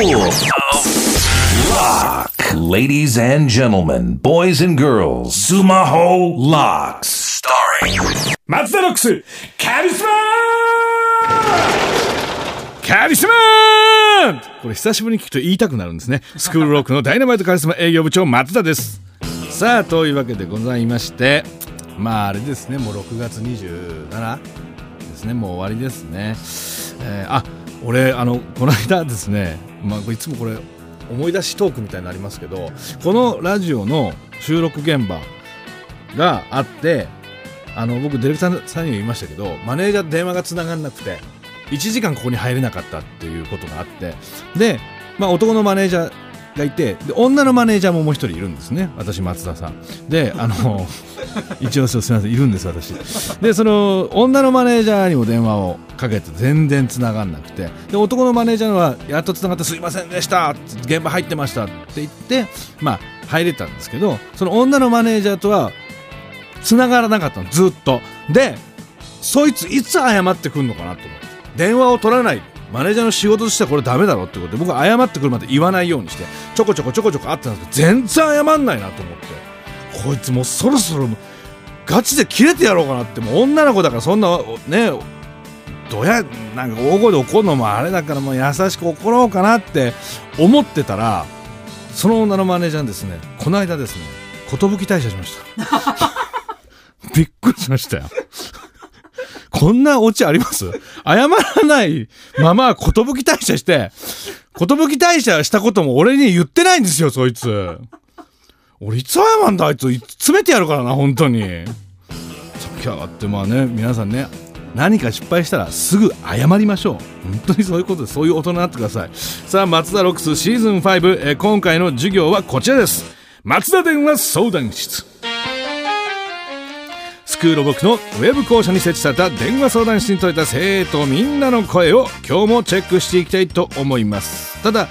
Lock. Ladies and gentlemen, boys and girls, Sumaho Locks. Starring 松田ロックスカリスマカリスマこれ久しぶりに聞くと言いたくなるんですね。スクールロックのダイナマイトカリスマ営業部長松田です。さあというわけでございましてまああれですね。もう6月27ですね。もう終わりですね、えーあ俺あのこの間ですね、まあ、いつもこれ思い出しトークみたいになりますけどこのラジオの収録現場があってあの僕ディレクターさんにも言いましたけどマネージャーと電話がつながんなくて1時間ここに入れなかったっていうことがあってで、まあ、男のマネージャーがいてで女のマネージャーももう一人いるんですね。私松田さん。であの 一応すみません。いるんです私。でその女のマネージャーにも電話をかけて全然つながんなくて。で男のマネージャーはやっとつながってすいませんでした現場入ってましたって言ってまあ入れたんですけどその女のマネージャーとは繋がらなかったのずっと。でそいついつ謝ってくるのかなと思って。電話を取らないマネージャーの仕事としてはこれダメだろってことで僕は謝ってくるまで言わないようにしてちょこちょこちょこちょこあったんですけど全然謝んないなと思ってこいつもうそろそろガチで切れてやろうかなってもう女の子だからそんなねどやなんか大声で怒るのもあれだからもう優しく怒ろうかなって思ってたらその女のマネージャーですねこの間ですね寿退社しました びっくりしましたよ。こんなオチあります？謝らないまま寿退社して、寿退社したことも俺に言ってないんですよ、そいつ。俺いつ謝んだあいつ、詰めてやるからな、本当に。さっき上がって、まあね、皆さんね、何か失敗したらすぐ謝りましょう。本当にそういうことで、そういう大人になってください。さあ、松田ロックスシーズン5、え今回の授業はこちらです。松田電話相談室。スクールオブックのウェブ校舎に設置された電話相談室に届いた生徒みんなの声を今日もチェックしていきたいと思います。ただ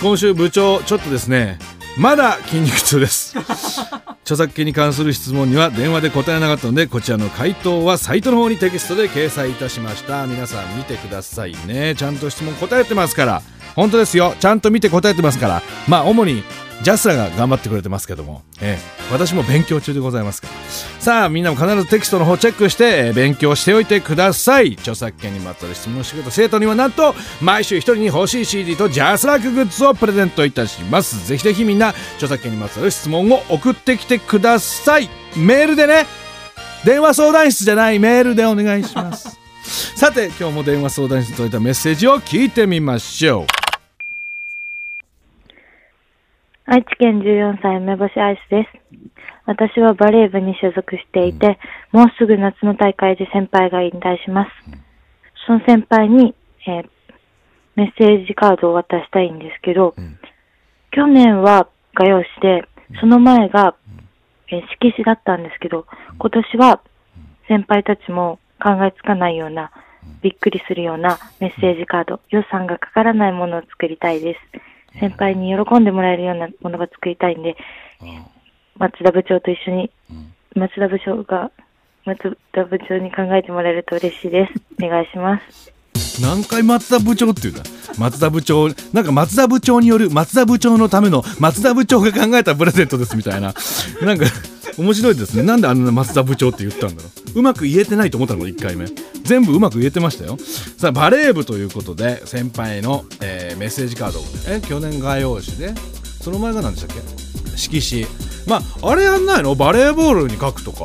今週部長ちょっとですねまだ筋肉痛です。著作権に関する質問には電話で答えなかったのでこちらの回答はサイトの方にテキストで掲載いたしました。皆さん見てくださいね。ちゃんと質問答えてますから。本当ですよ。ちゃんと見て答えてますから。まあ主にジャスラが頑張ってくれてますけども、ええ、私も勉強中でございますから。さあみんなも必ずテキストの方チェックして、えー勉強しておいてください。著作権にまつわる質問をしてくれた生徒にはなんと毎週一人に欲しい CD とジャスラックグッズをプレゼントいたします。ぜひぜひみんな著作権にまつわる質問を送ってきてください。メールでね。電話相談室じゃない。メールでお願いします。さて今日も電話相談室に届いたメッセージを聞いてみましょう。愛知県14歳梅干しアイスです。私はバレー部に所属していて、もうすぐ夏の大会で先輩が引退します。その先輩に、えーメッセージカードを渡したいんですけど、去年は画用紙で、その前が、えー色紙だったんですけど、今年は先輩たちも考えつかないような、びっくりするようなメッセージカード、予算がかからないものを作りたいです。先輩に喜んでもらえるようなものが作りたいんで、松田部長と一緒に、松田部長が、松田部長に考えてもらえると嬉しいです。お願いします。何回松田部長って言うた？松田部長なんか松田部長による松田部長のための松田部長が考えたプレゼントですみたいななんか面白いですね。なんであんな松田部長って言ったんだろう。うまく言えてないと思ったの1回目。全部うまく言えてましたよ。さあバレー部ということで先輩の、えーメッセージカードえ去年画用紙でその前が何でしたっけ？色紙。まああれやんないの？バレーボールに書くとか。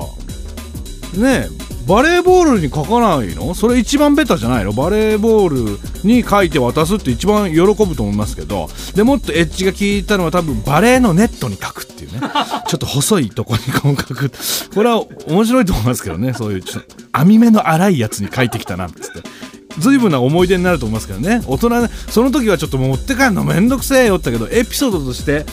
ねえ。バレーボールに書かないの？それ一番ベタじゃないの？バレーボールに書いて渡すって一番喜ぶと思いますけど。でもっとエッジが効いたのは多分バレーのネットに書くっていうね。ちょっと細いとこにこう書く。これは面白いと思いますけどね。そういうちょっと網目の粗いやつに書いてきたなっつって。随分な思い出になると思いますけどね。大人その時はちょっと持って帰るのめんどくせえよったけどエピソードとして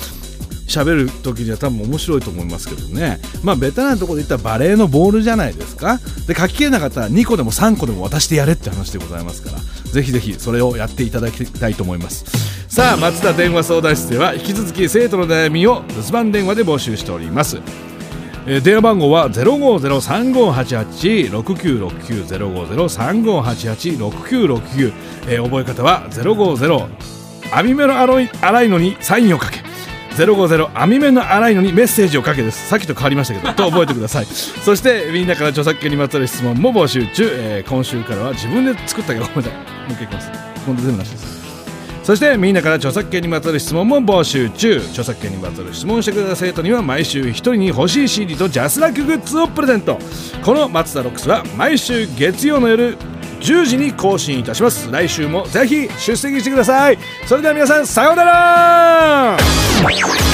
喋る時には多分面白いと思いますけどね。まあベタなところで言ったらバレーのボールじゃないですか。で書ききれなかったら2個でも3個でも渡してやれって話でございますから。ぜひぜひそれをやっていただきたいと思います。さあ松田電話相談室では引き続き生徒の悩みを留守番電話で募集しております。えー電話番号は050-3588-6969 050-3588-6969、えー覚え方は050網目の粗い粗いのにサインをかけ。050網目の粗いのにメッセージをかけですさっきと変わりましたけどと覚えてください。そしてみんなから著作権にまつわる質問も募集中、えー今週からは自分で作ったけどごめんなさい。もう一回いきます。今度全部なしですそしてみんなから著作権にまつわる質問も募集中。著作権にまつわる質問をしてくれた生徒には毎週1人に欲しい CD とジャスラックグッズをプレゼント。この松田ロックスは毎週月曜の夜10時に更新いたします。来週もぜひ出席してください。それでは皆さんさようなら Thank you.